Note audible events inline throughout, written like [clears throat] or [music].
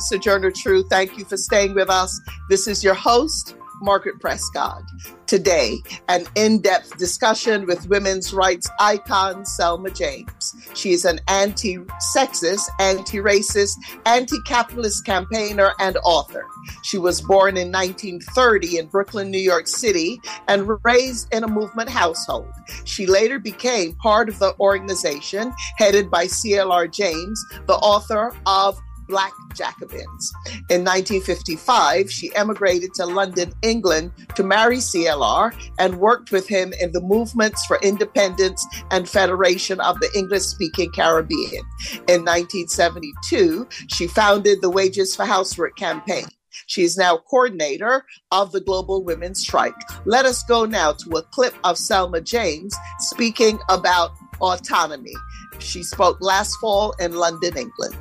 Sojourner Truth. Thank you for staying with us. This is your host, Margaret Prescott. Today, an in depth discussion with women's rights icon Selma James. She is an anti sexist, anti racist, anti capitalist campaigner and author. She was born in 1930 in Brooklyn, New York City, and raised in a movement household. She later became part of the organization headed by CLR James, the author of Black Jacobins. In 1955, she emigrated to London, England to marry CLR and worked with him in the movements for independence and federation of the English speaking Caribbean. In 1972, she founded the Wages for Housework campaign. She is now coordinator of the Global Women's Strike. Let us go now to a clip of Selma James speaking about autonomy. She spoke last fall in London, England.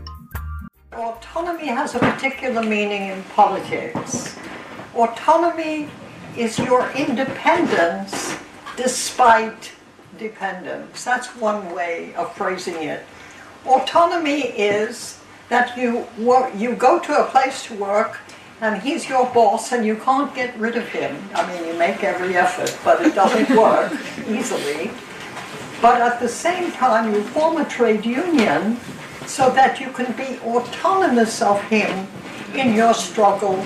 Autonomy has a particular meaning in politics. Autonomy is your independence despite dependence. That's one way of phrasing it. Autonomy is that you work, you go to a place to work and he's your boss and you can't get rid of him. I mean, you make every effort, but it doesn't [laughs] work easily. But at the same time, you form a trade union so that you can be autonomous of him in your struggle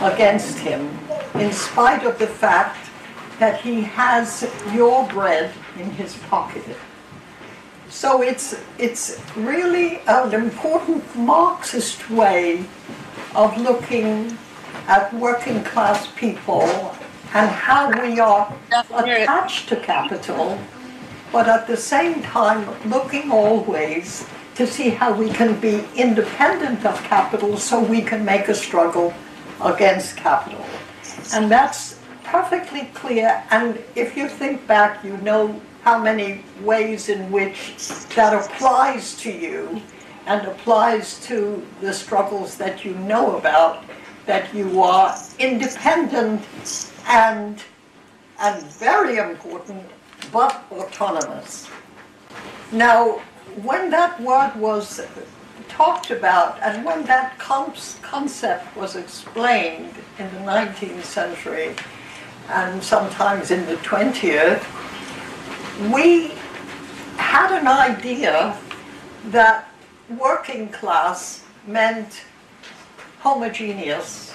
against him, in spite of the fact that he has your bread in his pocket. So it's, it's really an important Marxist way of looking at working class people and how we are attached to capital, but at the same time looking always to see how we can be independent of capital so we can make a struggle against capital. And that's perfectly clear. And if you think back, you know how many ways in which that applies to you and applies to the struggles that you know about, that you are independent and, and very important, but autonomous. Now, when that word was talked about and when that concept was explained in the 19th century and sometimes in the 20th, we had an idea that working class meant homogeneous.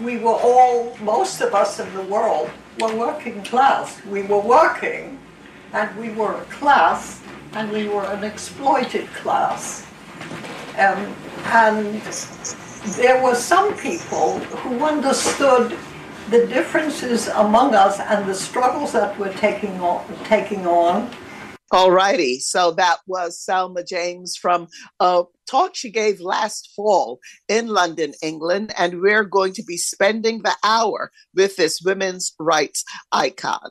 We were all, most of us in the world, were working class. We were working and we were a class and we were an exploited class. Um, and there were some people who understood the differences among us and the struggles that we're taking on. Taking on. All righty. So that was Selma James from a talk she gave last fall in London, England. And we're going to be spending the hour with this women's rights icon.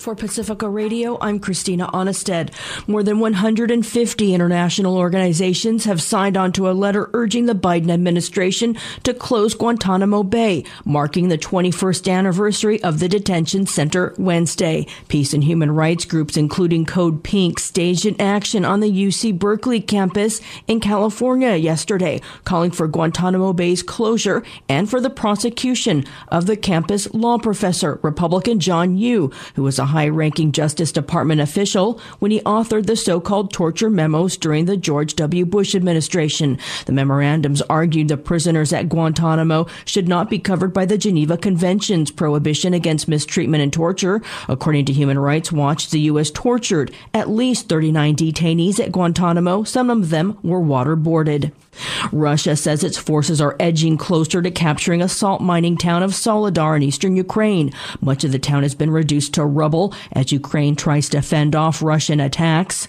For Pacifica Radio, I'm Christina Aanestad. More than 150 international organizations have signed on to a letter urging the Biden administration to close Guantanamo Bay, marking the 21st anniversary of the detention center Wednesday. Peace and human rights groups, including Code Pink, staged an action on the UC Berkeley campus in California yesterday, calling for Guantanamo Bay's closure and for the prosecution of the campus law professor, Republican John Yoo, who was a high ranking Justice Department official when he authored the so called torture memos during the George W. Bush administration. The memorandums argued the prisoners at Guantanamo should not be covered by the Geneva Convention's prohibition against mistreatment and torture. According to Human Rights Watch, the U.S. tortured at least 39 detainees at Guantanamo. Some of them were waterboarded. Russia says its forces are edging closer to capturing a salt mining town of Soledar in eastern Ukraine. Much of the town has been reduced to rubble as Ukraine tries to fend off Russian attacks.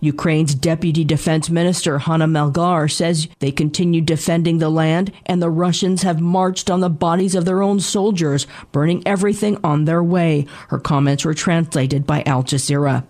Ukraine's Deputy Defense Minister Hanna Maliar says they continue defending the land and the Russians have marched on the bodies of their own soldiers, burning everything on their way. Her comments were translated by Al Jazeera.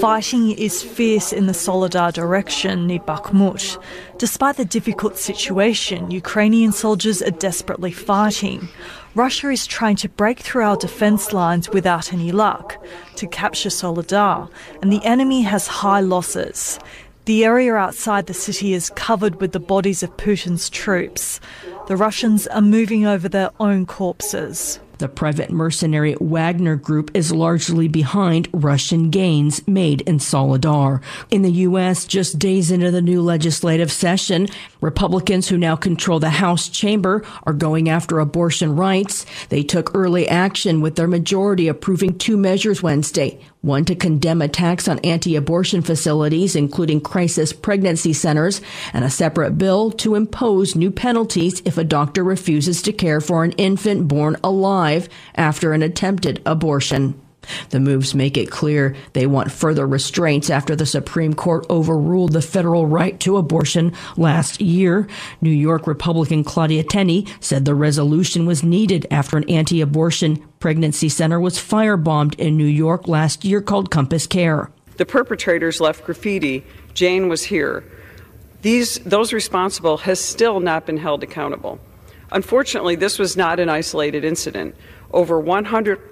Fighting is fierce in the Soledar direction near Bakhmut. Despite the difficult situation, Ukrainian soldiers are desperately fighting. Russia is trying to break through our defence lines without any luck to capture Soledar, and the enemy has high losses. The area outside the city is covered with the bodies of Putin's troops. The Russians are moving over their own corpses. The private mercenary Wagner Group is largely behind Russian gains made in Soledar. In the U.S., just days into the new legislative session, Republicans who now control the House chamber are going after abortion rights. They took early action with their majority approving two measures Wednesday one to condemn attacks on anti-abortion facilities, including crisis pregnancy centers, and a separate bill to impose new penalties if a doctor refuses to care for an infant born alive after an attempted abortion. The moves make it clear they want further restraints after the Supreme Court overruled the federal right to abortion last year. New York Republican Claudia Tenney said the resolution was needed after an anti abortion pregnancy center was firebombed in New York last year called Compass Care. The perpetrators left graffiti. Jane was here. These, those responsible has still not been held accountable. Unfortunately, this was not an isolated incident. Over 100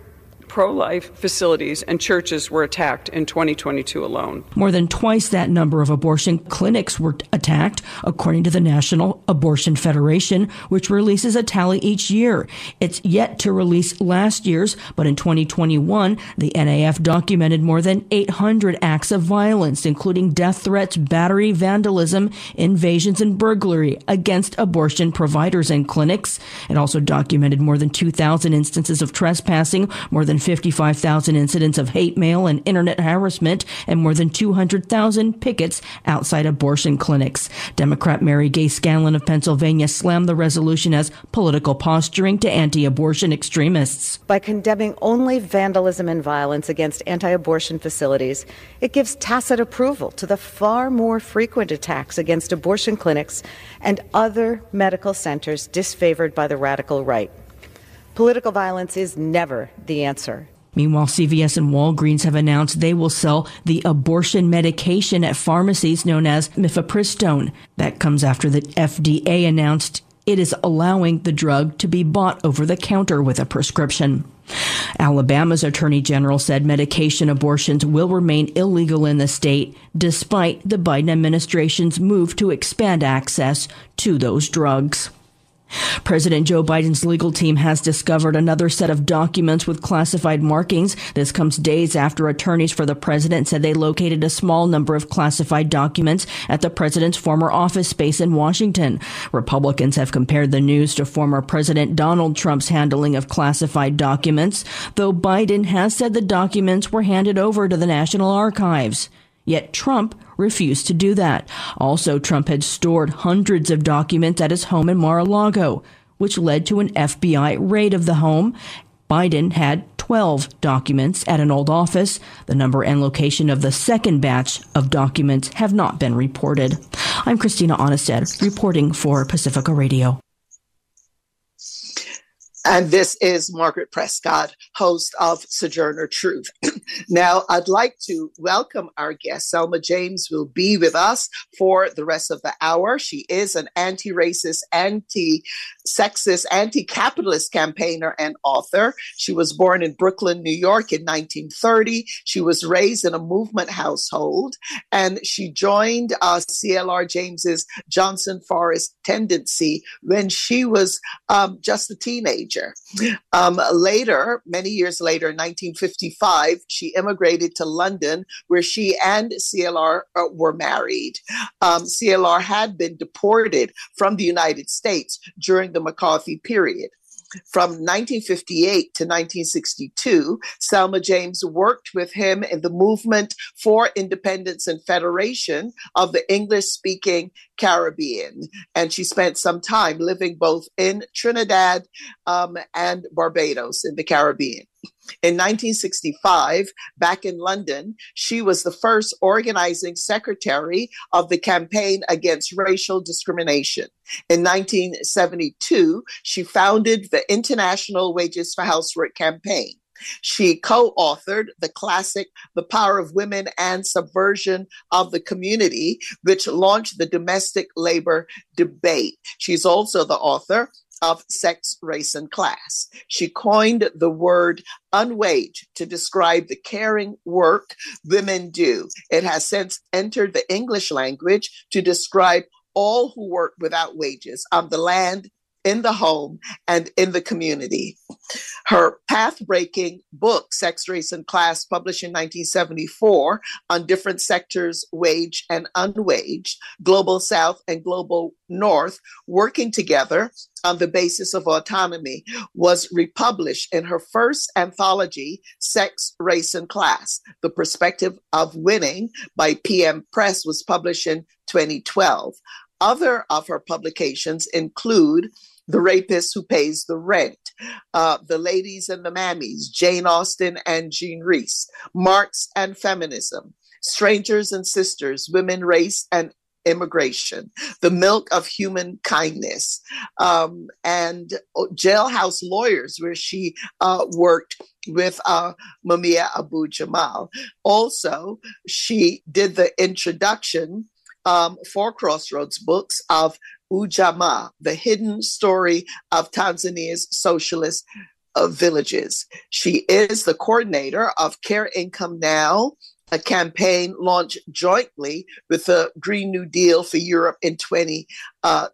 pro life facilities and churches were attacked in 2022 alone. More than twice that number of abortion clinics were attacked, according to the National Abortion Federation, which releases a tally each year. It's yet to release last year's, but in 2021, the NAF documented more than 800 acts of violence, including death threats, battery, vandalism, invasions, and burglary against abortion providers and clinics. It also documented more than 2,000 instances of trespassing, more than than 55,000 incidents of hate mail and internet harassment, and more than 200,000 pickets outside abortion clinics. Democrat Mary Gay Scanlon of Pennsylvania slammed the resolution as political posturing to anti abortion extremists. By condemning only vandalism and violence against anti abortion facilities, it gives tacit approval to the far more frequent attacks against abortion clinics and other medical centers disfavored by the radical right. Political violence is never the answer. Meanwhile, CVS and Walgreens have announced they will sell the abortion medication at pharmacies known as mifepristone. That comes after the FDA announced it is allowing the drug to be bought over the counter with a prescription. Alabama's attorney general said medication abortions will remain illegal in the state despite the Biden administration's move to expand access to those drugs. President Joe Biden's legal team has discovered another set of documents with classified markings. This comes days after attorneys for the president said they located a small number of classified documents at the president's former office space in Washington. Republicans have compared the news to former President Donald Trump's handling of classified documents, though Biden has said the documents were handed over to the National Archives. Yet Trump refused to do that. Also, Trump had stored hundreds of documents at his home in Mar-a-Lago, which led to an FBI raid of the home. Biden had 12 documents at an old office. The number and location of the second batch of documents have not been reported. I'm Christina Aanestad, reporting for Pacifica Radio. And this is Margaret Prescott, host of Sojourner Truth. [clears throat] now, I'd like to welcome our guest. Selma James will be with us for the rest of the hour. She is an anti racist, anti sexist, anti capitalist campaigner and author. She was born in Brooklyn, New York in 1930. She was raised in a movement household and she joined uh, CLR James's Johnson Forest tendency when she was um, just a teenager. Um, later, many years later, in 1955, she immigrated to London, where she and CLR uh, were married. Um, CLR had been deported from the United States during the McCarthy period. From 1958 to 1962, Selma James worked with him in the movement for independence and federation of the English speaking Caribbean. And she spent some time living both in Trinidad um, and Barbados in the Caribbean. In 1965, back in London, she was the first organizing secretary of the Campaign Against Racial Discrimination. In 1972, she founded the International Wages for Housework campaign. She co authored the classic The Power of Women and Subversion of the Community, which launched the domestic labor debate. She's also the author of sex, race, and class. She coined the word unwage to describe the caring work women do. It has since entered the English language to describe all who work without wages on the land, in the home, and in the community. Her path breaking book, Sex, Race, and Class, published in 1974 on different sectors, wage and unwaged, Global South and Global North, working together on the basis of autonomy, was republished in her first anthology, Sex, Race, and Class. The Perspective of Winning by PM Press was published in 2012. Other of her publications include the rapist who pays the rent, uh, the ladies and the mammies, Jane Austen and Jean Rhys, Marx and feminism, strangers and sisters, women, race, and immigration, the milk of human kindness, um, and jailhouse lawyers, where she uh, worked with uh, Mumia Abu Jamal. Also, she did the introduction um, for Crossroads books of Ujamaa, the hidden story of Tanzania's socialist uh, villages. She is the coordinator of Care Income Now, a campaign launched jointly with the Green New Deal for Europe in 2020. Uh,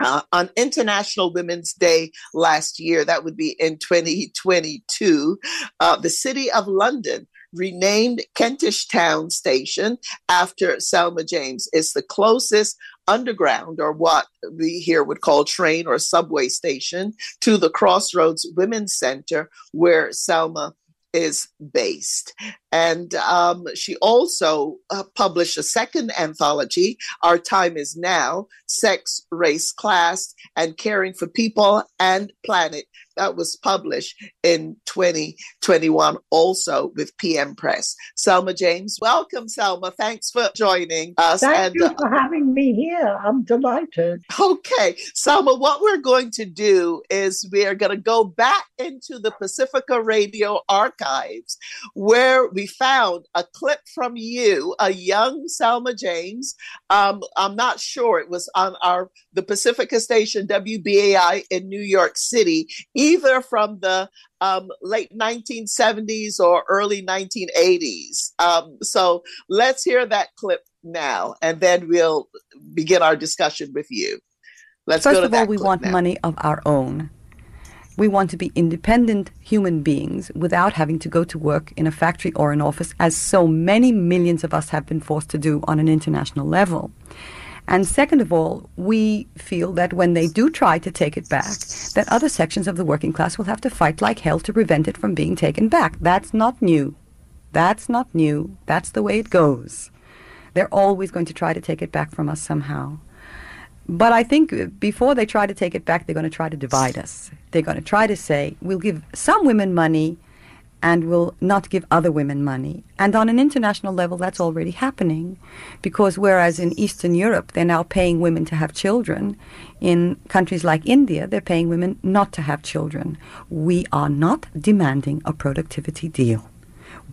uh, on International Women's Day last year, that would be in 2022, uh, the City of London renamed Kentish Town Station after Selma James. It's the closest underground, or what we here would call train or subway station, to the Crossroads Women's Center, where Selma is based. And um, she also uh, published a second anthology, Our Time Is Now Sex, Race, Class, and Caring for People and Planet, that was published in 2021, also with PM Press. Selma James, welcome, Selma. Thanks for joining us. Thank and, you for uh, having me here. I'm delighted. Okay, Selma, what we're going to do is we are going to go back into the Pacifica Radio archives where we found a clip from you, a young Selma James. Um, I'm not sure it was on our the Pacifica station WBAI in New York City either from the um, late 1970s or early 1980s. Um, so let's hear that clip now, and then we'll begin our discussion with you. Let's First of all, we want now. money of our own. We want to be independent human beings without having to go to work in a factory or an office, as so many millions of us have been forced to do on an international level. And second of all, we feel that when they do try to take it back, that other sections of the working class will have to fight like hell to prevent it from being taken back. That's not new. That's not new. That's the way it goes. They're always going to try to take it back from us somehow. But I think uh, before they try to take it back, they're going to try to divide us. They're going to try to say, we'll give some women money and will not give other women money. And on an international level, that's already happening. Because whereas in Eastern Europe, they're now paying women to have children, in countries like India, they're paying women not to have children. We are not demanding a productivity deal.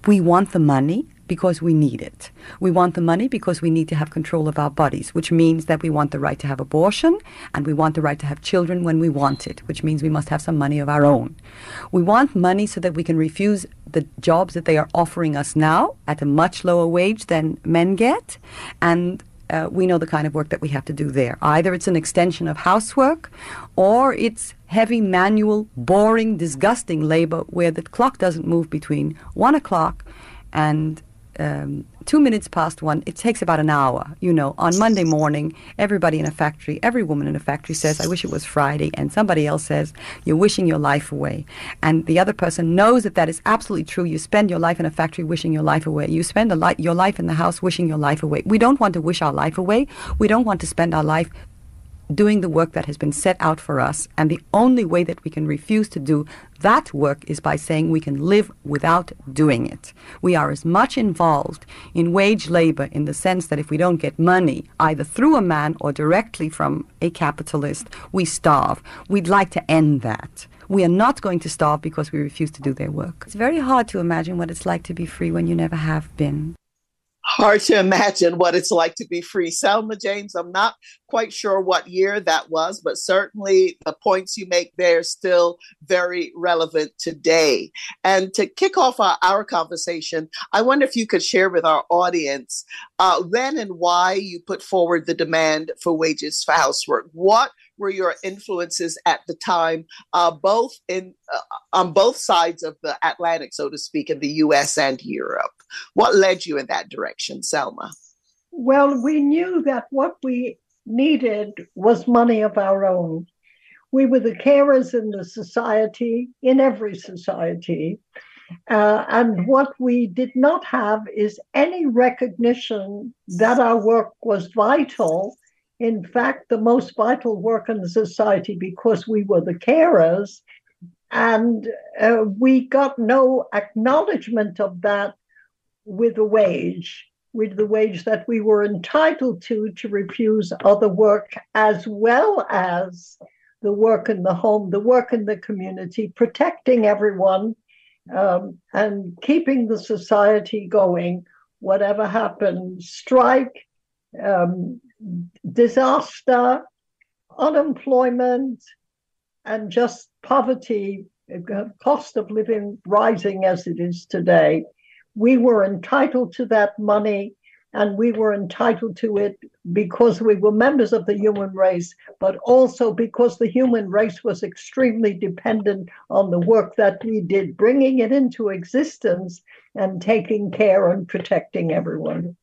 We want the money because we need it. We want the money because we need to have control of our bodies, which means that we want the right to have abortion and we want the right to have children when we want it, which means we must have some money of our own. We want money so that we can refuse the jobs that they are offering us now at a much lower wage than men get and uh, we know the kind of work that we have to do there. Either it's an extension of housework or it's heavy manual, boring, disgusting labor where the clock doesn't move between one o'clock and um, two minutes past one, it takes about an hour. You know, on Monday morning, everybody in a factory, every woman in a factory says, I wish it was Friday. And somebody else says, You're wishing your life away. And the other person knows that that is absolutely true. You spend your life in a factory wishing your life away. You spend li- your life in the house wishing your life away. We don't want to wish our life away. We don't want to spend our life doing the work that has been set out for us. And the only way that we can refuse to do that work is by saying we can live without doing it. We are as much involved in wage labor in the sense that if we don't get money, either through a man or directly from a capitalist, we starve. We'd like to end that. We are not going to starve because we refuse to do their work. It's very hard to imagine what it's like to be free when you never have been hard to imagine what it's like to be free. Selma James, I'm not quite sure what year that was, but certainly the points you make there are still very relevant today. And to kick off our, our conversation, I wonder if you could share with our audience uh, when and why you put forward the demand for wages for housework. What were your influences at the time, uh, both in uh, on both sides of the Atlantic, so to speak, in the U.S. and Europe? What led you in that direction, Selma? Well, we knew that what we needed was money of our own. We were the carers in the society, in every society. Uh, and what we did not have is any recognition that our work was vital in fact, the most vital work in the society because we were the carers. And uh, we got no acknowledgement of that with a wage, with the wage that we were entitled to to refuse other work, as well as the work in the home, the work in the community, protecting everyone um, and keeping the society going, whatever happened, strike, um, disaster, unemployment, and just poverty, cost of living rising as it is today. We were entitled to that money and we were entitled to it because we were members of the human race, but also because the human race was extremely dependent on the work that we did, bringing it into existence and taking care and protecting everyone.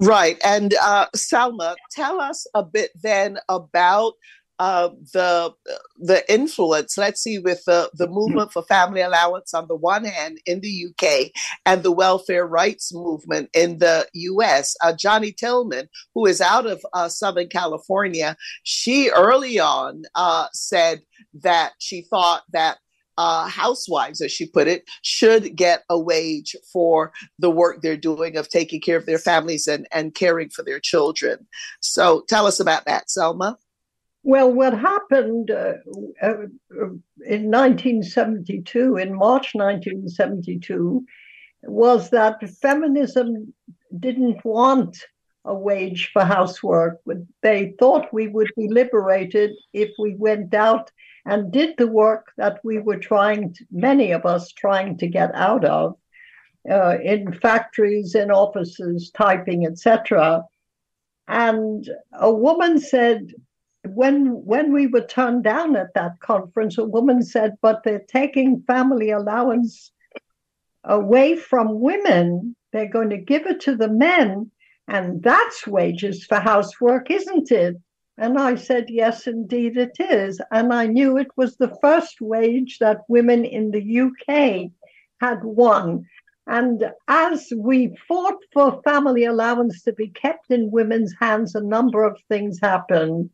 Right. And uh, Selma, tell us a bit then about uh, the the influence, let's see, with the, the movement for family allowance on the one hand in the UK and the welfare rights movement in the US. Uh, Johnnie Tillmon, who is out of uh, Southern California, she early on uh, said that she thought that uh, housewives, as she put it, should get a wage for the work they're doing of taking care of their families and, and caring for their children. So tell us about that, Selma. Well, what happened uh, uh, in 1972, in March 1972, was that feminism didn't want a wage for housework. They thought we would be liberated if we went out and did the work that we were trying, to, many of us trying to get out of uh, in factories, in offices, typing, etc. And a woman said, when when we were turned down at that conference, a woman said, "But they're taking family allowance away from women. They're going to give it to the men, and that's wages for housework, isn't it?" And I said, Yes, indeed it is. And I knew it was the first wage that women in the UK had won. And as we fought for family allowance to be kept in women's hands, a number of things happened.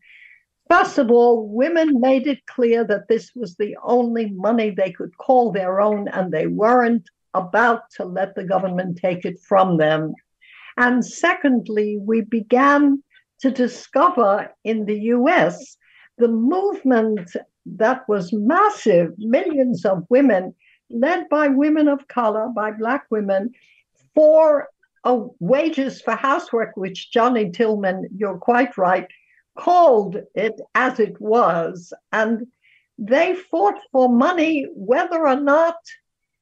First of all, women made it clear that this was the only money they could call their own, and they weren't about to let the government take it from them. And secondly, we began to discover in the US the movement that was massive, millions of women, led by women of color, by Black women, for uh, wages for housework, which Johnnie Tillmon, you're quite right, called it as it was. And they fought for money whether or not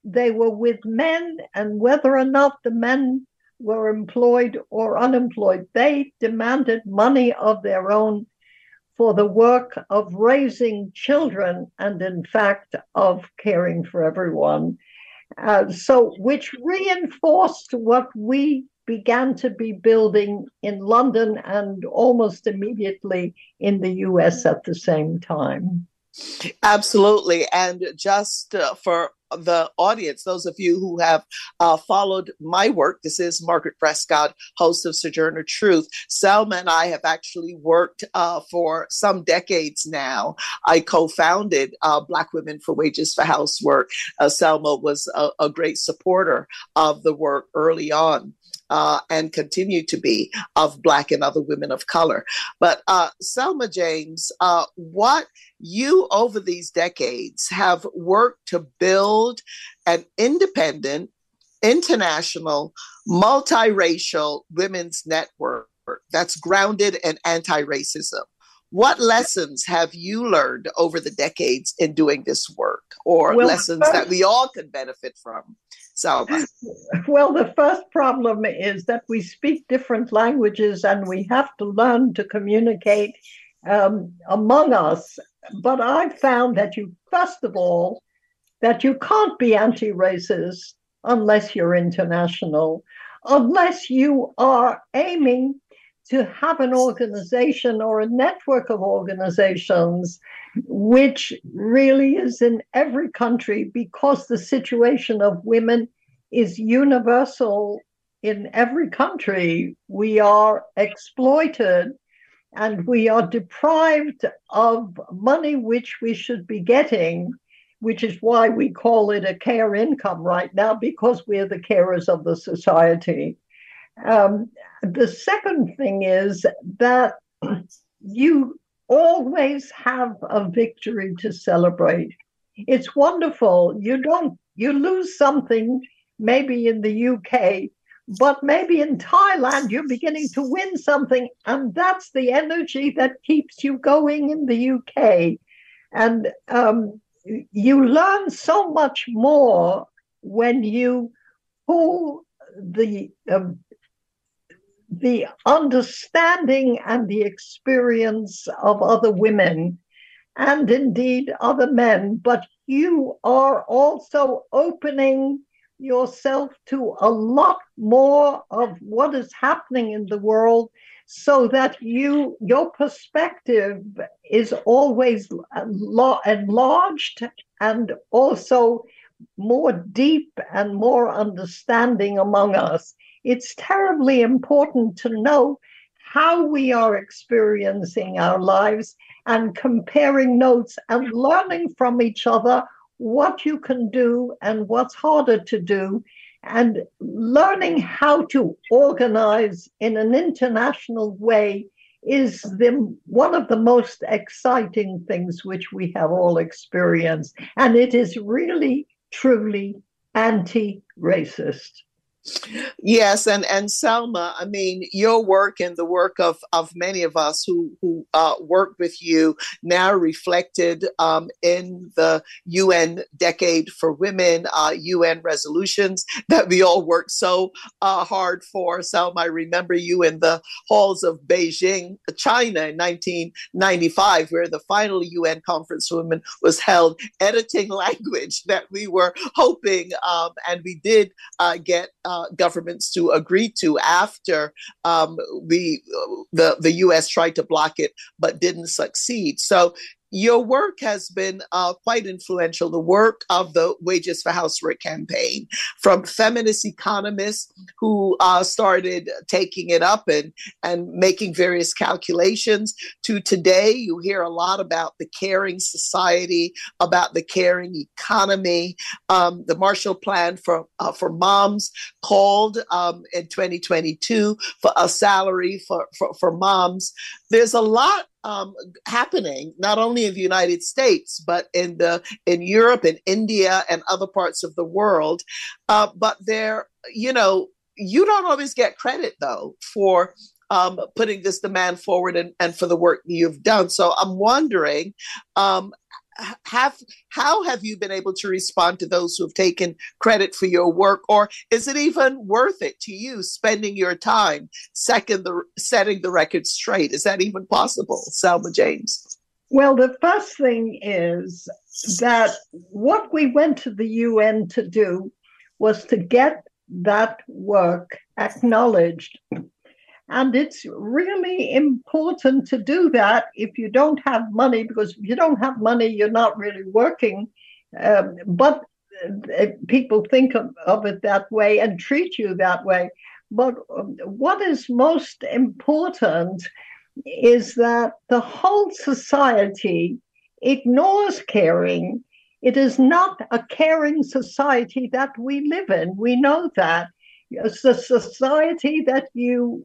they were with men and whether or not the men were employed or unemployed. They demanded money of their own for the work of raising children and, in fact, of caring for everyone. Uh, so, which reinforced what we began to be building in London and almost immediately in the US at the same time. Absolutely. And just uh, for the audience, those of you who have uh, followed my work, this is Margaret Prescott, host of Sojourner Truth. Selma and I have actually worked uh, for some decades now. I co founded uh, Black Women for Wages for Housework. Uh, Selma was a, a great supporter of the work early on uh, and continue to be of Black and other women of color. But uh, Selma James, uh, what you over these decades have worked to build an independent, international, multiracial women's network that's grounded in anti racism. What lessons have you learned over the decades in doing this work, or well, lessons first, that we all could benefit from? So, well, the first problem is that we speak different languages and we have to learn to communicate um, among us. But I've found that you, first of all, that you can't be anti-racist unless you're international, unless you are aiming to have an organization or a network of organizations which really is in every country because the situation of women is universal in every country. We are exploited and we are deprived of money which we should be getting, which is why we call it a care income right now, because we're the carers of the society. Um, the second thing is that you always have a victory to celebrate. It's wonderful. You don't, you lose something maybe in the UK, but maybe in Thailand you're beginning to win something. And that's the energy that keeps you going in the UK. And um, you learn so much more when you pull the um, the understanding and the experience of other women and indeed other men, but you are also opening yourself to a lot more of what is happening in the world so that you your perspective is always enlarged and also more deep and more understanding among us it's terribly important to know how we are experiencing our lives and comparing notes and learning from each other what you can do and what's harder to do and learning how to organize in an international way is the one of the most exciting things which we have all experienced. And it is really truly anti-racist Yes, and and Selma, I mean, your work and the work of of many of us who who uh, work with you now reflected um, in the UN Decade for Women, uh, UN resolutions that we all worked so uh, hard for. Selma, I remember you in the halls of Beijing, China, in 1995, where the final UN Conference for Women was held, editing [laughs] language that we were hoping, um, and we did uh, get uh, governments to agree to after um, the the U.S. tried to block it but didn't succeed. So your work has been uh, quite influential. The work of the Wages for Housework campaign, from feminist economists who uh, started taking it up and, and making various calculations, to today, you hear a lot about the caring society, about the caring economy. Um, the Marshall Plan for uh, for moms called um, in 2022 for a salary for, for, for moms. There's a lot um, happening not only in the United States but in the in Europe and India and other parts of the world. Uh, but there, you know, you don't always get credit though for um, putting this demand forward and, and for the work you've done. So I'm wondering, um, have how have you been able to respond to those who have taken credit for your work? Or is it even worth it to you spending your time second the setting the record straight? Is that even possible selma james? Well the first thing is that what we went to the un to do was to get that work acknowledged and it's really important to do that if you don't have money, because if you don't have money, you're not really working. Um, but uh, people think of, of it that way and treat you that way. But um, what is most important is that the whole society ignores caring. It is not a caring society that we live in. We know that. It's a society that you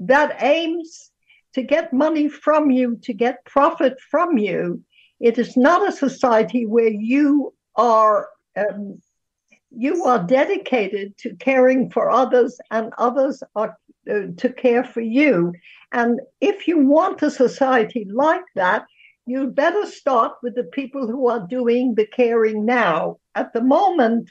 that aims to get money from you, to get profit from you. It is not a society where you are um, you are dedicated to caring for others, and others are uh, to care for you. And if you want a society like that, you better start with the people who are doing the caring now. At the moment,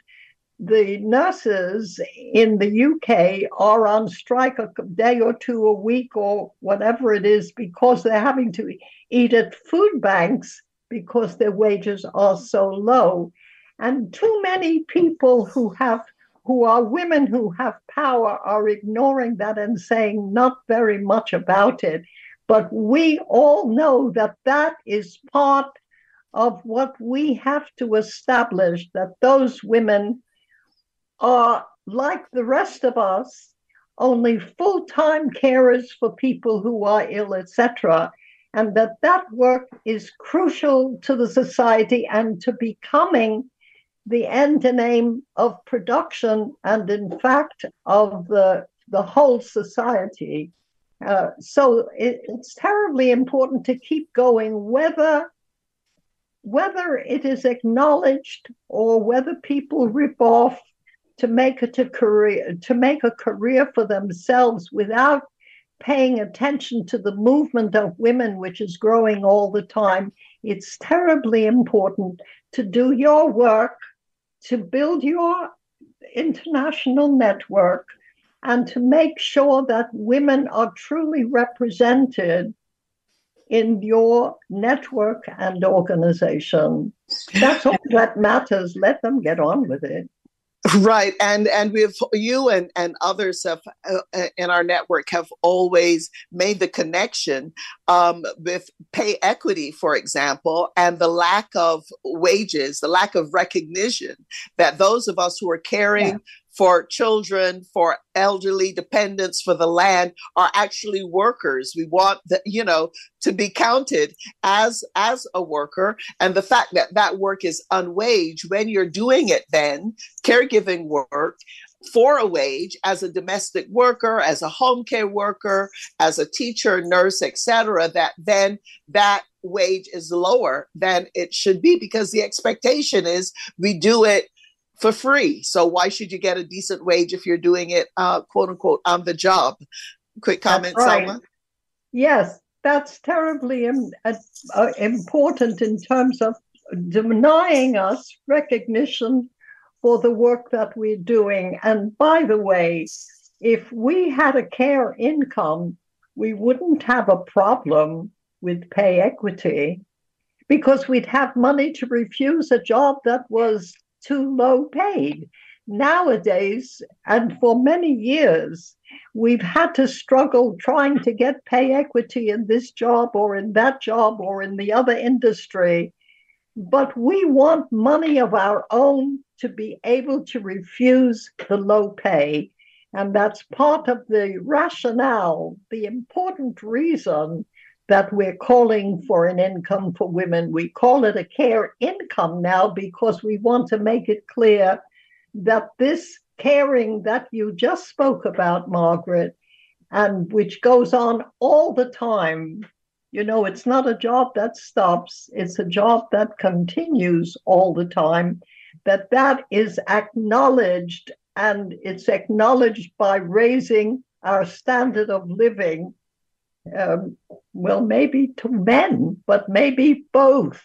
the nurses in the UK are on strike a day or two a week or whatever it is because they're having to eat at food banks because their wages are so low. And too many people who have who are women who have power are ignoring that and saying not very much about it. But we all know that that is part of what we have to establish that those women are like the rest of us, only full time carers for people who are ill, etc. And that that work is crucial to the society and to becoming the end and aim of production and, in fact, of the, the whole society. Uh, so it, it's terribly important to keep going, whether whether it is acknowledged or whether people rip off to make it a career to make a career for themselves without paying attention to the movement of women, which is growing all the time. It's terribly important to do your work to build your international network and to make sure that women are truly represented in your network and organization. That's all that matters. Let them get on with it. [laughs] Right, and and we've you and and others have uh, uh, in our network have always made the connection um, with pay equity, for example, and the lack of wages, the lack of recognition that those of us who are caring yeah for children, for elderly dependents, for the land are actually workers. We want the, you know to be counted as as a worker, and the fact that that work is unwaged when you're doing it, then caregiving work for a wage as a domestic worker, as a home care worker, as a teacher, nurse, etc. That then that wage is lower than it should be because the expectation is we do it for free. So why should you get a decent wage if you're doing it, uh, quote unquote, on the job? Quick comment, right. Selma. Yes, that's terribly Im- uh, uh, important in terms of denying us recognition for the work that we're doing. And by the way, if we had a care income, we wouldn't have a problem with pay equity because we'd have money to refuse a job that was too low paid. Nowadays, and for many years, we've had to struggle trying to get pay equity in this job or in that job or in the other industry. But we want money of our own to be able to refuse the low pay. And that's part of the rationale, the important reason that we're calling for an income for women. We call it a care income now because we want to make it clear that this caring that you just spoke about, Margaret, and which goes on all the time. You know, it's not a job that stops, it's a job that continues all the time, that that is acknowledged and it's acknowledged by raising our standard of living um, well, maybe to men, but maybe both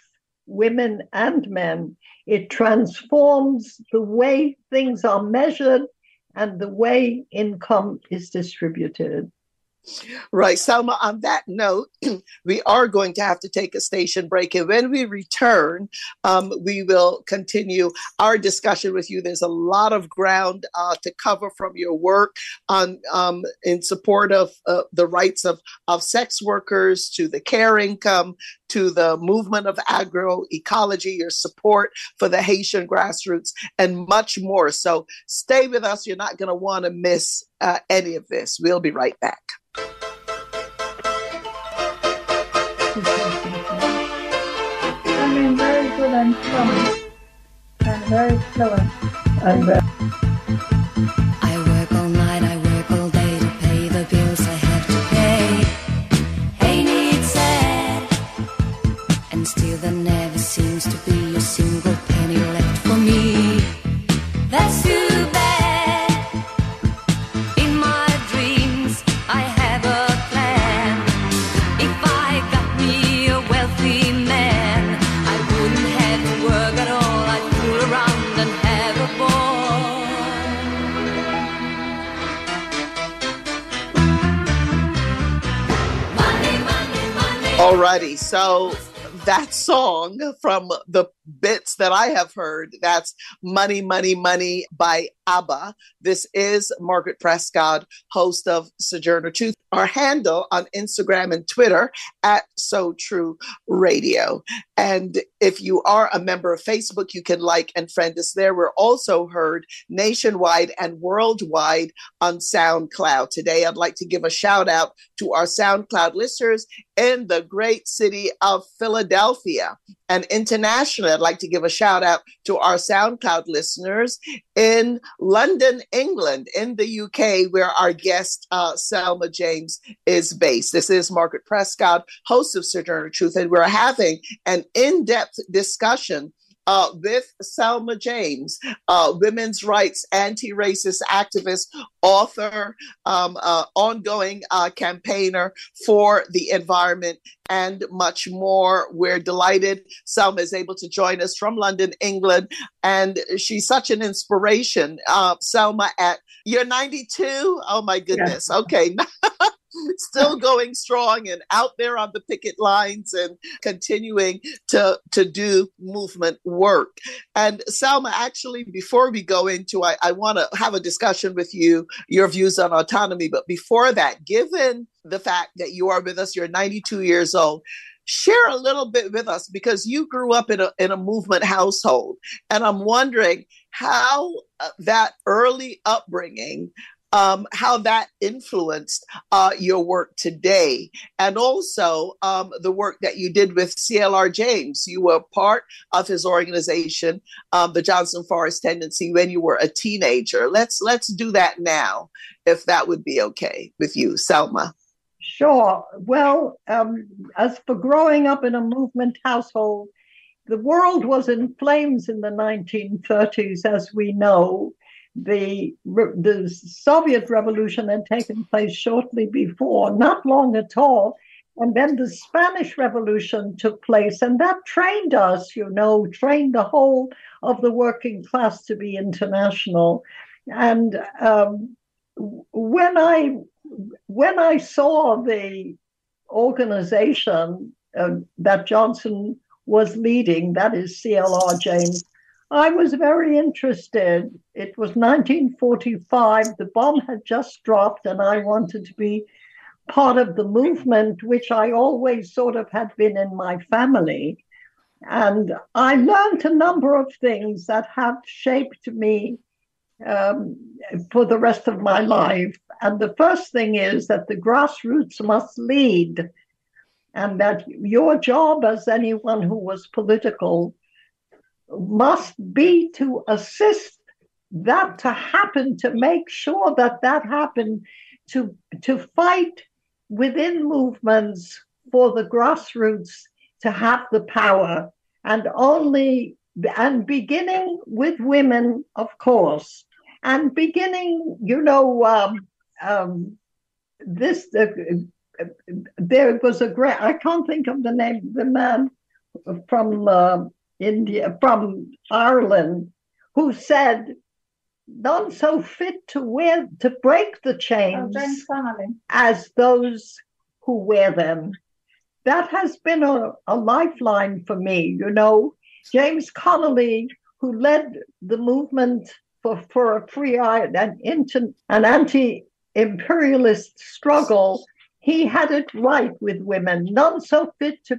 women and men. It transforms the way things are measured and the way income is distributed. Right, Selma, on that note, [clears throat] we are going to have to take a station break. And when we return, um, we will continue our discussion with you. There's a lot of ground uh, to cover from your work on um, in support of uh, the rights of, of sex workers to the care income to the movement of agroecology, your support for the Haitian grassroots, and much more. So stay with us. You're not going to want to miss uh, any of this. We'll be right back. I mean, very good and fluent, and very fluent. And very Alrighty, so that song from the bits that I have heard, that's Money, Money, Money by ABBA. This is Margaret Prescott, host of Sojourner Truth. Our handle on Instagram and Twitter at So True Radio. And if you are a member of Facebook, you can like and friend us there. We're also heard nationwide and worldwide on SoundCloud. Today, I'd like to give a shout out to our SoundCloud listeners in the great city of Philadelphia and internationally. I'd like to give a shout out to our SoundCloud listeners in London, England, in the UK, where our guest uh, Selma James is based. This is Margaret Prescott, host of Sojourner Truth, and we're having an in depth discussion. Uh, with Selma James, uh, women's rights, anti racist activist, author, um, uh, ongoing uh, campaigner for the environment, and much more. We're delighted Selma is able to join us from London, England, and she's such an inspiration. Uh, Selma, at you're 92. Oh my goodness. Okay. [laughs] [laughs] Still going strong and out there on the picket lines and continuing to, to do movement work. And Selma, actually, before we go into, I, I want to have a discussion with you, your views on autonomy. But before that, given the fact that you are with us, you're 92 years old, share a little bit with us because you grew up in a, in a movement household. And I'm wondering how uh, that early upbringing um, how that influenced uh, your work today, and also um, the work that you did with CLR James. You were part of his organization, um, the Johnson Forest Tendency, when you were a teenager. Let's let's do that now, if that would be okay with you, Selma. Sure. Well, um, as for growing up in a movement household, the world was in flames in the 1930s, as we know the the Soviet Revolution had taken place shortly before, not long at all. And then the Spanish Revolution took place, and that trained us, you know, trained the whole of the working class to be international. And um, when I when I saw the organization uh, that Johnson was leading, that is CLR James, I was very interested. It was 1945. The bomb had just dropped, and I wanted to be part of the movement, which I always sort of had been in my family. And I learned a number of things that have shaped me um, for the rest of my life. And the first thing is that the grassroots must lead, and that your job as anyone who was political must be to assist that to happen, to make sure that that happened, to, to fight within movements for the grassroots to have the power. And only and beginning with women of course. And beginning you know um, um, this uh, there was a great i can't think of the name the man from uh, India, from Ireland, who said none so fit to wear to break the chains oh, as those who wear them. That has been a, a lifeline for me. You know, James Connolly, who led the movement for, for a free and into an anti-imperialist struggle, he had it right with women, none so fit to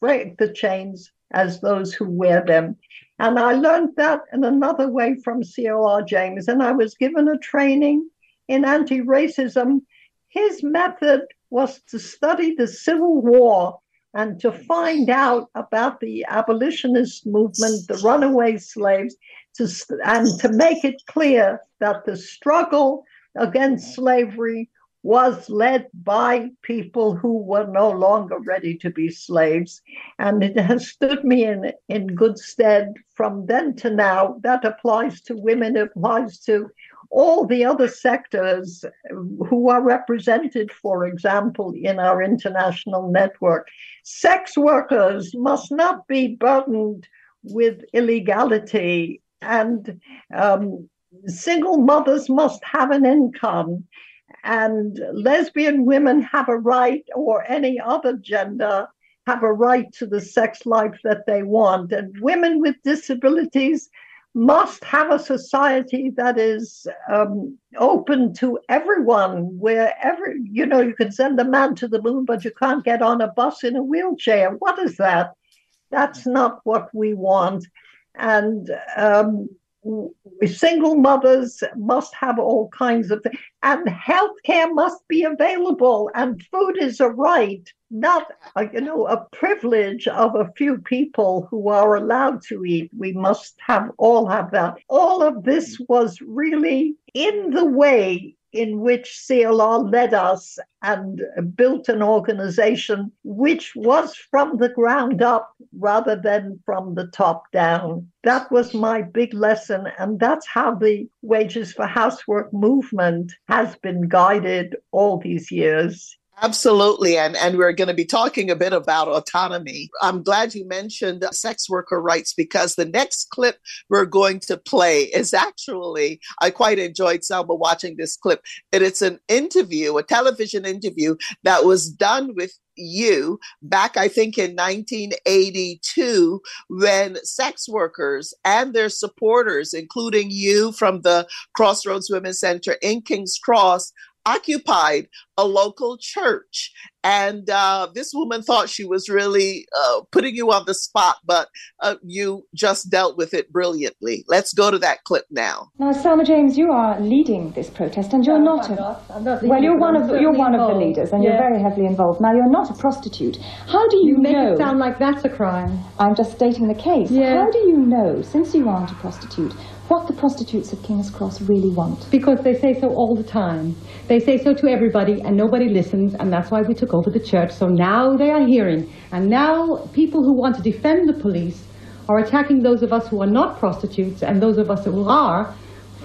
break the chains as those who wear them. And I learned that in another way from C.L.R. James. And I was given a training in anti racism. His method was to study the Civil War and to find out about the abolitionist movement, the runaway slaves, to, and to make it clear that the struggle against slavery was led by people who were no longer ready to be slaves. And it has stood me in, in good stead from then to now. That applies to women, it applies to all the other sectors who are represented, for example, in our international network. Sex workers must not be burdened with illegality, and um, single mothers must have an income and lesbian women have a right, or any other gender have a right to the sex life that they want. And women with disabilities must have a society that is um, open to everyone, where every, you know, you can send a man to the moon, but you can't get on a bus in a wheelchair. What is that? That's not what we want. And um, single mothers must have all kinds of things, and healthcare must be available, and food is a right, not a, you know a privilege of a few people who are allowed to eat. We must have all have that. All of this was really in the way in which CLR led us and built an organization which was from the ground up rather than from the top down. That was my big lesson. And that's how the Wages for Housework movement has been guided all these years. Absolutely. And, and we're going to be talking a bit about autonomy. I'm glad you mentioned sex worker rights because the next clip we're going to play is actually, I quite enjoyed Selma watching this clip. And it's an interview, a television interview that was done with you back, I think, in 1982, when sex workers and their supporters, including you from the Crossroads Women's Center in King's Cross, occupied a local church. And uh, this woman thought she was really uh, putting you on the spot, but uh, you just dealt with it brilliantly. Let's go to that clip now. Now, Selma James, you are leading this protest, and you're no, not. I'm a, not. I'm not well, you're one of the, you're one involved. of the leaders, and yeah. you're very heavily involved. Now, you're not a prostitute. How do you, you make know? it sound like that's a crime. I'm just stating the case. Yeah. How do you know, since you aren't a prostitute, what the prostitutes of King's Cross really want? Because they say so all the time. They say so to everybody, and nobody listens, and that's why we took over the church. So now they are hearing. And now people who want to defend the police are attacking those of us who are not prostitutes and those of us who are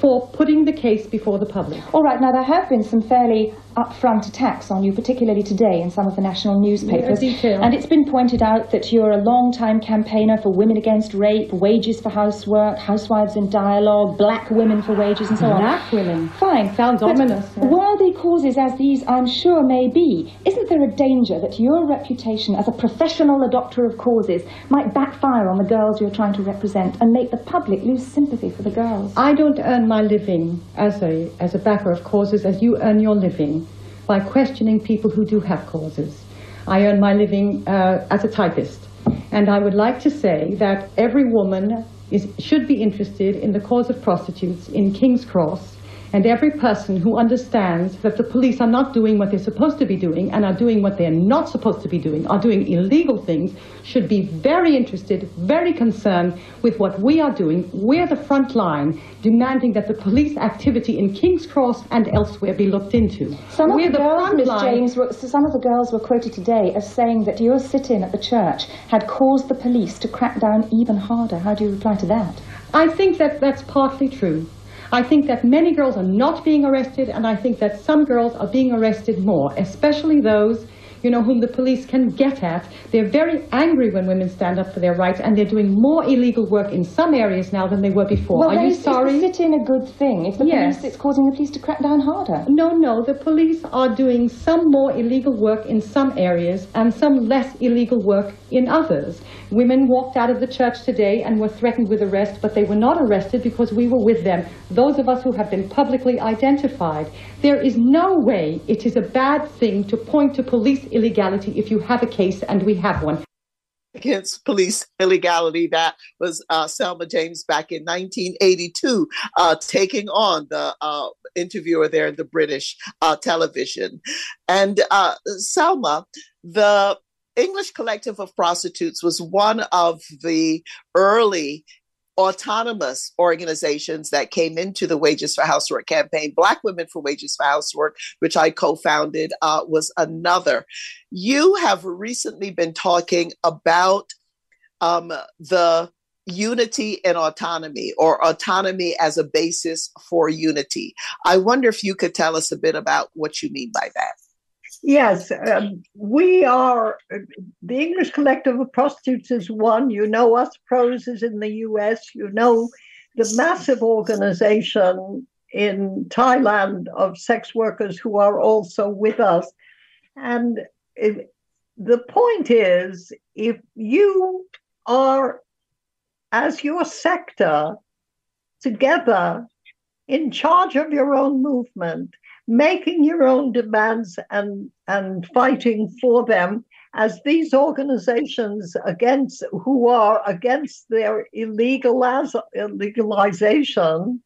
for putting the case before the public. All right, now there have been some fairly upfront attacks on you, particularly today in some of the national newspapers. Yeah, and it's been pointed out that you're a long-time campaigner for women against rape, wages for housework, housewives in dialogue, black women for wages, and so black on. Black women. Fine. Sounds but ominous. Yeah. Worthy causes as these, I'm sure, may be, isn't there a danger that your reputation as a professional adopter of causes might backfire on the girls you're trying to represent and make the public lose sympathy for the girls? I don't earn my living as a, as a backer of causes as you earn your living by questioning people who do have causes. I earn my living uh, as a typist. And I would like to say that every woman is, should be interested in the cause of prostitutes in King's Cross and every person who understands that the police are not doing what they're supposed to be doing and are doing what they're not supposed to be doing, are doing illegal things, should be very interested, very concerned with what we are doing. We're the front line demanding that the police activity in King's Cross and elsewhere be looked into. Some we're the, girls, Ms. James, were, some of the girls were quoted today as saying that your sit-in at the church had caused the police to crack down even harder. How do you reply to that? I think that that's partly true. I think that many girls are not being arrested, and I think that some girls are being arrested more, especially those you know, whom the police can get at. They're very angry when women stand up for their rights, and they're doing more illegal work in some areas now than they were before. Well, Are you is, sorry? Is the sit-in a good thing? If the Yes. police, it's causing the police to crack down harder. No, no, the police are doing some more illegal work in some areas and some less illegal work in others. Women walked out of the church today and were threatened with arrest, but they were not arrested because we were with them. Those of us who have been publicly identified. There is no way it is a bad thing to point to police illegality if you have a case, and we have one. against police illegality. That was uh, Selma James back in 1982, uh, taking on the uh, interviewer there in the British uh, television. And uh, Selma, the English Collective of Prostitutes was one of the early autonomous organizations that came into the Wages for Housework campaign. Black Women for Wages for Housework, which I co founded, uh, was another. You have recently been talking about um, the unity and autonomy, or autonomy as a basis for unity. I wonder if you could tell us a bit about what you mean by that. Yes, um, we are the English Collective of Prostitutes is one. You know, US PROS is in the US. You know, the massive organization in Thailand of sex workers who are also with us. And it, the point is, if you are, as your sector, together in charge of your own movement, making your own demands and and fighting for them as these organizations against who are against their illegal legalization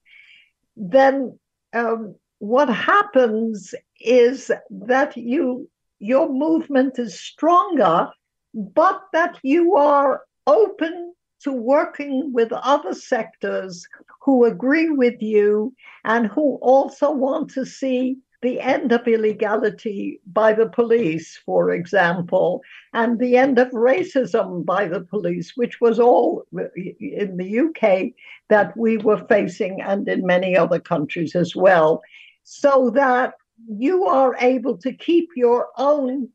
then um, what happens is that you your movement is stronger but that you are open to working with other sectors who agree with you and who also want to see the end of illegality by the police, for example, and the end of racism by the police, which was all in the UK that we were facing and in many other countries as well. So that you are able to keep your own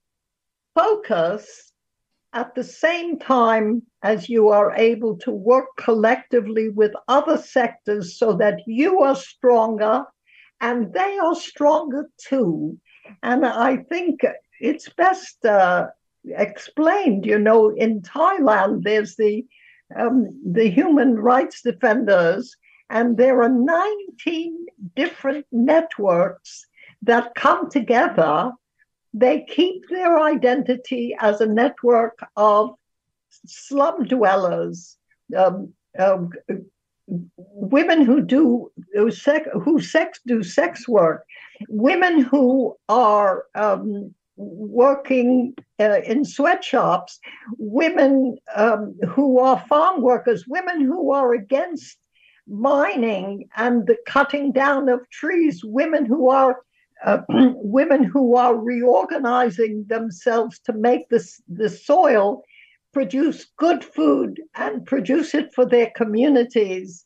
focus at the same time as you are able to work collectively with other sectors so that you are stronger and they are stronger too. And I think it's best uh, explained, you know, in Thailand, there's the um, the human rights defenders, and there are 19 different networks that come together they keep their identity as a network of slum dwellers, um, um, women who do who sex, who sex do sex work, women who are um, working uh, in sweatshops, women um, who are farm workers, women who are against mining and the cutting down of trees, women who are uh, [clears throat] women who are reorganizing themselves to make this the soil produce good food and produce it for their communities.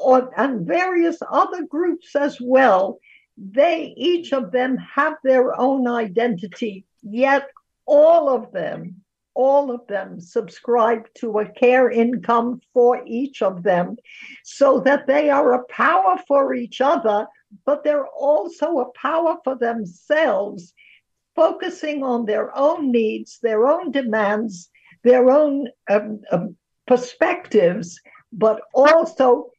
Or, and various other groups as well. They each of them have their own identity yet all of them all of them subscribe to a care income for each of them so that they are a power for each other but they're also a power for themselves, focusing on their own needs, their own demands, their own um, um, perspectives, but also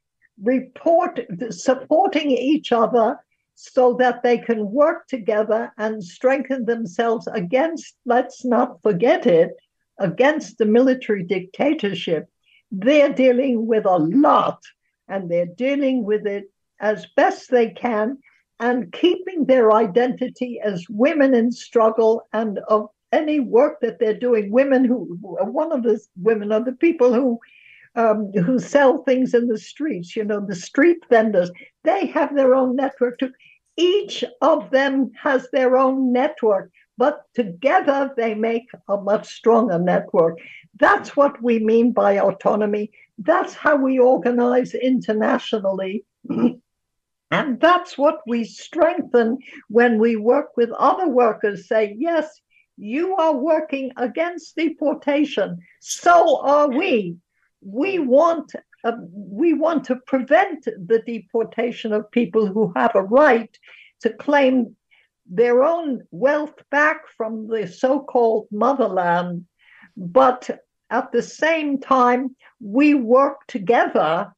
report supporting each other so that they can work together and strengthen themselves against, let's not forget it, against the military dictatorship. They're dealing with a lot, and they're dealing with it as best they can and keeping their identity as women in struggle and of any work that they're doing. Women who, one of the women are the people who um, who sell things in the streets, you know, the street vendors, they have their own network too. Each of them has their own network, but together they make a much stronger network. That's what we mean by autonomy. That's how we organize internationally. [clears throat] And that's what we strengthen when we work with other workers. Say, yes, You are working against deportation. So are we. We want uh, we want to prevent the deportation of people who have a right to claim their own wealth back from the so-called motherland. But at the same time, we work together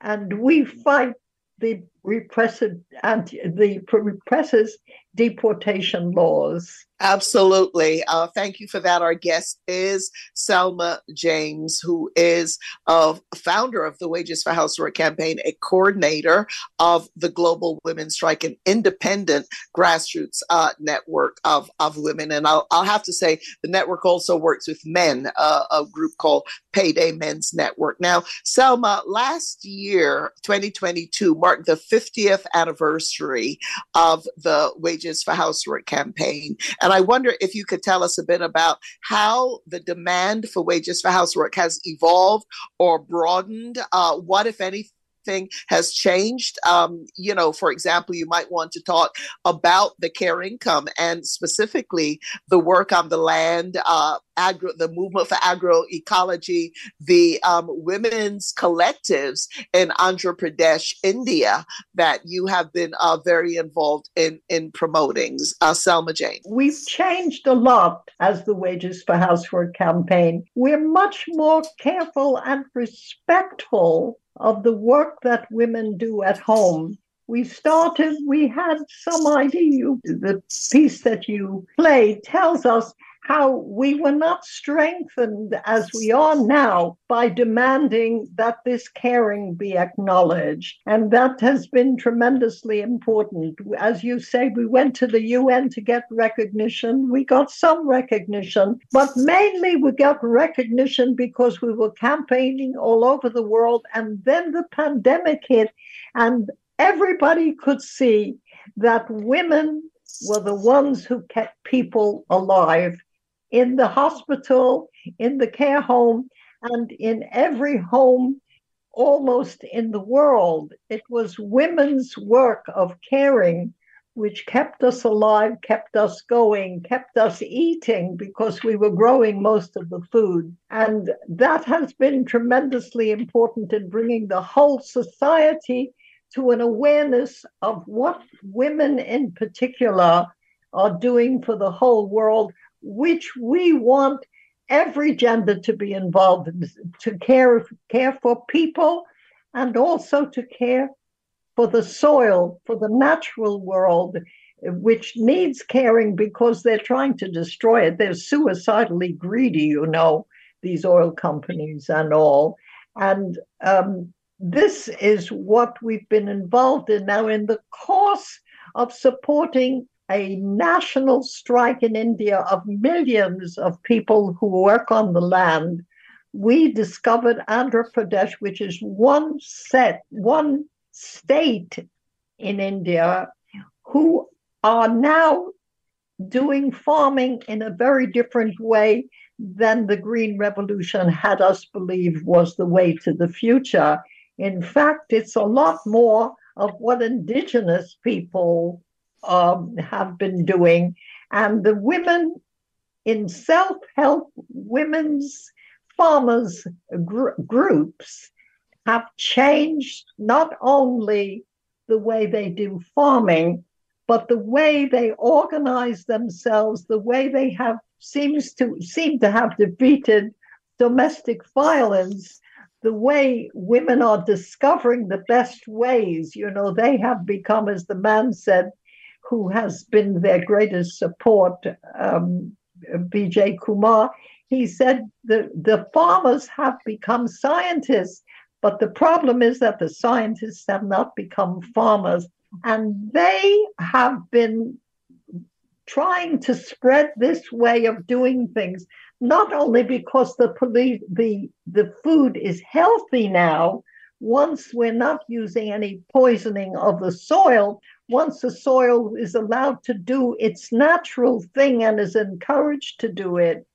and we fight the the repressive deportation laws. Absolutely. Uh, thank you for that. Our guest is Selma James, who is a founder of the Wages for Housework campaign, a coordinator of the Global Women's Strike, an independent grassroots uh, network of, of women. And I'll, I'll have to say, the network also works with men, uh, a group called Payday Men's Network. Now, Selma, last year, 2022, marked the 50th anniversary of the Wages for Housework campaign. And I wonder if you could tell us a bit about how the demand for wages for housework has evolved or broadened. Uh, what, if anything, has changed. Um, you know, for example, you might want to talk about the care income and specifically the work on the land, uh, agro, the movement for agroecology, the um, women's collectives in Andhra Pradesh, India, that you have been uh, very involved in in promoting. Uh, Selma James, we've changed a lot as the Wages for Housework campaign. We're much more careful and respectful of the work that women do at home. We started, we had some idea. The piece that you played tells us how we were not strengthened as we are now by demanding that this caring be acknowledged. And that has been tremendously important. As you say, we went to the UN to get recognition. We got some recognition, but mainly we got recognition because we were campaigning all over the world. And then the pandemic hit, and everybody could see that women were the ones who kept people alive in the hospital, in the care home, and in every home almost in the world. It was women's work of caring which kept us alive, kept us going, kept us eating because we were growing most of the food. And that has been tremendously important in bringing the whole society to an awareness of what women in particular are doing for the whole world which we want every gender to be involved in, to care care for people and also to care for the soil, for the natural world, which needs caring because they're trying to destroy it. They're suicidally greedy, you know, these oil companies and all. And um, this is what we've been involved in now in the course of supporting a national strike in India of millions of people who work on the land, we discovered Andhra Pradesh, which is one set, one state in India, who are now doing farming in a very different way than the Green Revolution had us believe was the way to the future. In fact, it's a lot more of what indigenous people um, have been doing. And the women in self help women's farmers gr- groups have changed not only the way they do farming, but the way they organize themselves, the way they have seems to seem to have defeated domestic violence the way women are discovering the best ways you know they have become as the man said who has been their greatest support, um, Kumar, he said the, the farmers have become scientists, but the problem is that the scientists have not become farmers. And they have been trying to spread this way of doing things, not only because the police, the, the food is healthy now, once we're not using any poisoning of the soil, once the soil is allowed to do its natural thing and is encouraged to do it,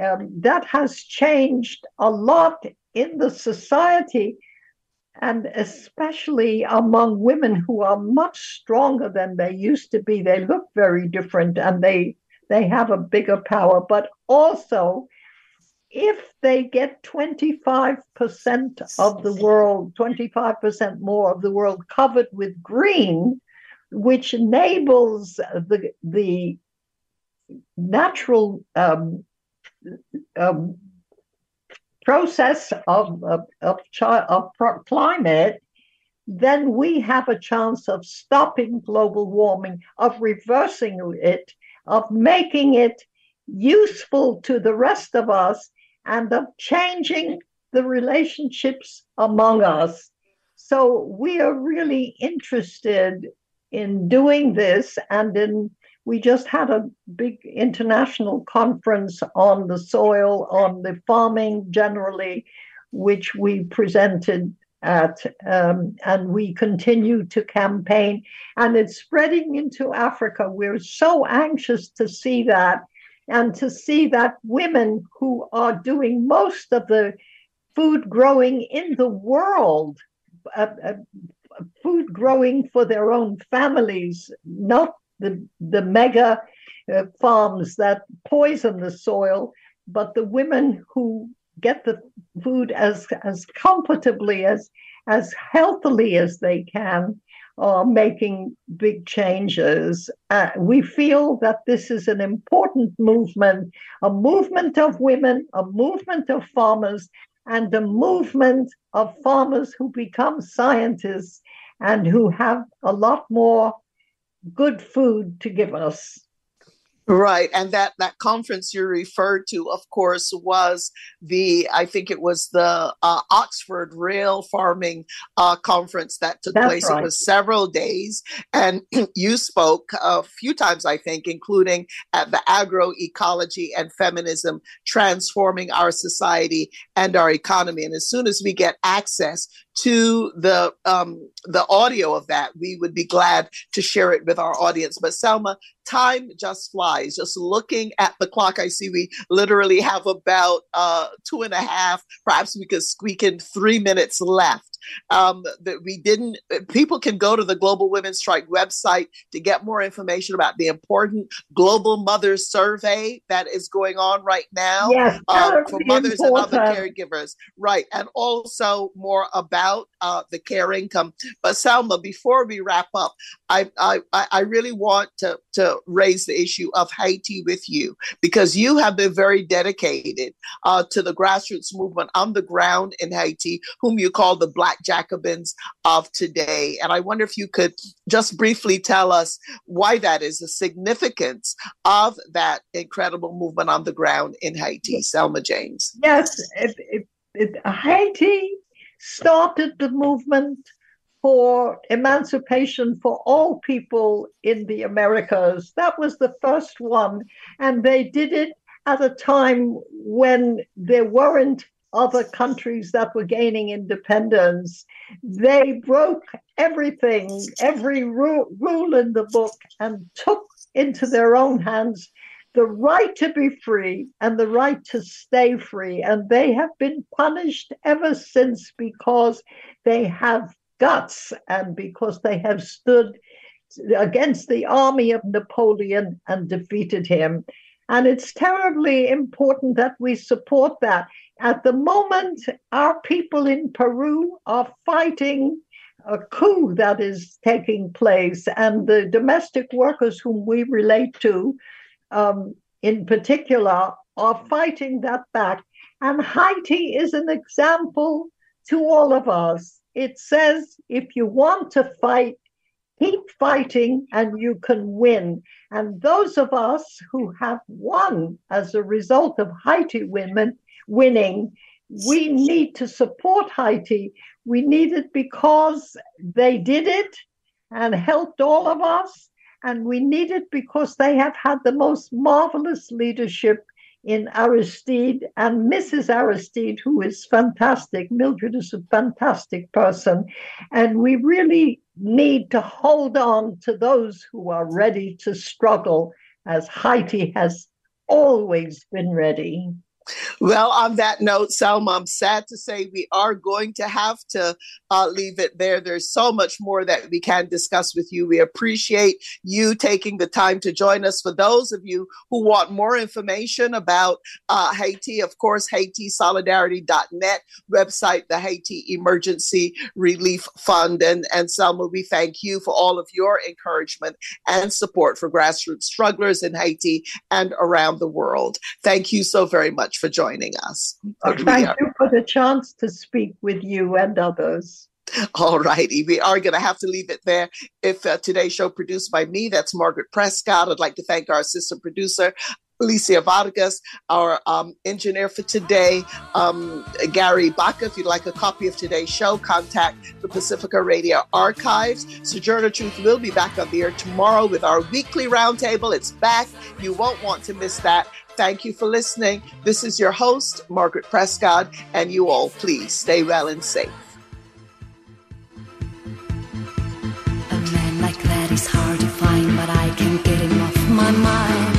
um, that has changed a lot in the society and especially among women who are much stronger than they used to be. They look very different and they they have a bigger power, but also if they get 25% of the world, 25% more of the world covered with green, which enables the, the natural um, um, process of, of, of, of climate, then we have a chance of stopping global warming, of reversing it, of making it useful to the rest of us and of changing the relationships among us. So we are really interested in doing this and in we just had a big international conference on the soil, on the farming generally, which we presented at, um, and we continue to campaign, and it's spreading into Africa. We're so anxious to see that and to see that women who are doing most of the food growing in the world, uh, uh, food growing for their own families, not the, the mega uh, farms that poison the soil, but the women who get the food as, as comfortably, as, as healthily as they can are making big changes. Uh, we feel that this is an important movement, a movement of women, a movement of farmers, and a movement of farmers who become scientists and who have a lot more good food to give us. Right, and that that conference you referred to, of course, was the I think it was the uh, Oxford Real Farming uh, Conference that took That's place. Right. It was several days, and [clears throat] you spoke a few times, I think, including at the agroecology and feminism transforming our society and our economy. And as soon as we get access to the um, the audio of that, we would be glad to share it with our audience. But Selma, time just flies. Just looking at the clock, I see we literally have about uh, two and a half. Perhaps we could squeak in three minutes left um, that we didn't. People can go to the Global Women's Strike website to get more information about the important Global Mothers Survey that is going on right now yes, uh, for mothers important. and other caregivers. Right, and also more about uh, the care income. But Selma, before we wrap up, I I, I really want to to raise the issue of Haiti with you because you have been very dedicated uh, to the grassroots movement on the ground in Haiti, whom you call the Black Black Jacobins of today. And I wonder if you could just briefly tell us why that is, the significance of that incredible movement on the ground in Haiti. Selma James. Yes, it, it, it, Haiti started the movement for emancipation for all people in the Americas. That was the first one. And they did it at a time when there weren't other countries that were gaining independence, they broke everything, every rule, rule in the book, and took into their own hands the right to be free and the right to stay free. And they have been punished ever since because they have guts and because they have stood against the army of Napoleon and defeated him. And it's terribly important that we support that. At the moment, our people in Peru are fighting a coup that is taking place, and the domestic workers whom we relate to, um, in particular, are fighting that back. And Haiti is an example to all of us. It says if you want to fight, keep fighting and you can win. And those of us who have won as a result of Haiti women winning. We need to support Haiti. We need it because they did it and helped all of us. And we need it because they have had the most marvelous leadership in Aristide and Mrs. Aristide, who is fantastic. Mildred is a fantastic person. And we really need to hold on to those who are ready to struggle, as Haiti has always been ready. Well, on that note, Selma, I'm sad to say we are going to have to uh, leave it there. There's so much more that we can discuss with you. We appreciate you taking the time to join us. For those of you who want more information about uh, Haiti, of course, HaitiSolidarity.net website, the Haiti Emergency Relief Fund. And, and Selma, we thank you for all of your encouragement and support for grassroots strugglers in Haiti and around the world. Thank you so very much for joining us. thank you for the chance to speak with you and others. All righty. We are going to have to leave it there. If uh, today's show produced by me, that's Margaret Prescott. I'd like to thank our assistant producer, Alicia Vargas, our um, engineer for today, um, Gary Baca. If you'd like a copy of today's show, contact the Pacifica Radio Archives. Sojourner Truth will be back on the air tomorrow with our weekly roundtable. It's back. You won't want to miss that. Thank you for listening. This is your host, Margaret Prescott, and you all please stay well and safe. A man like that is hard to find, but I can get him off my mind.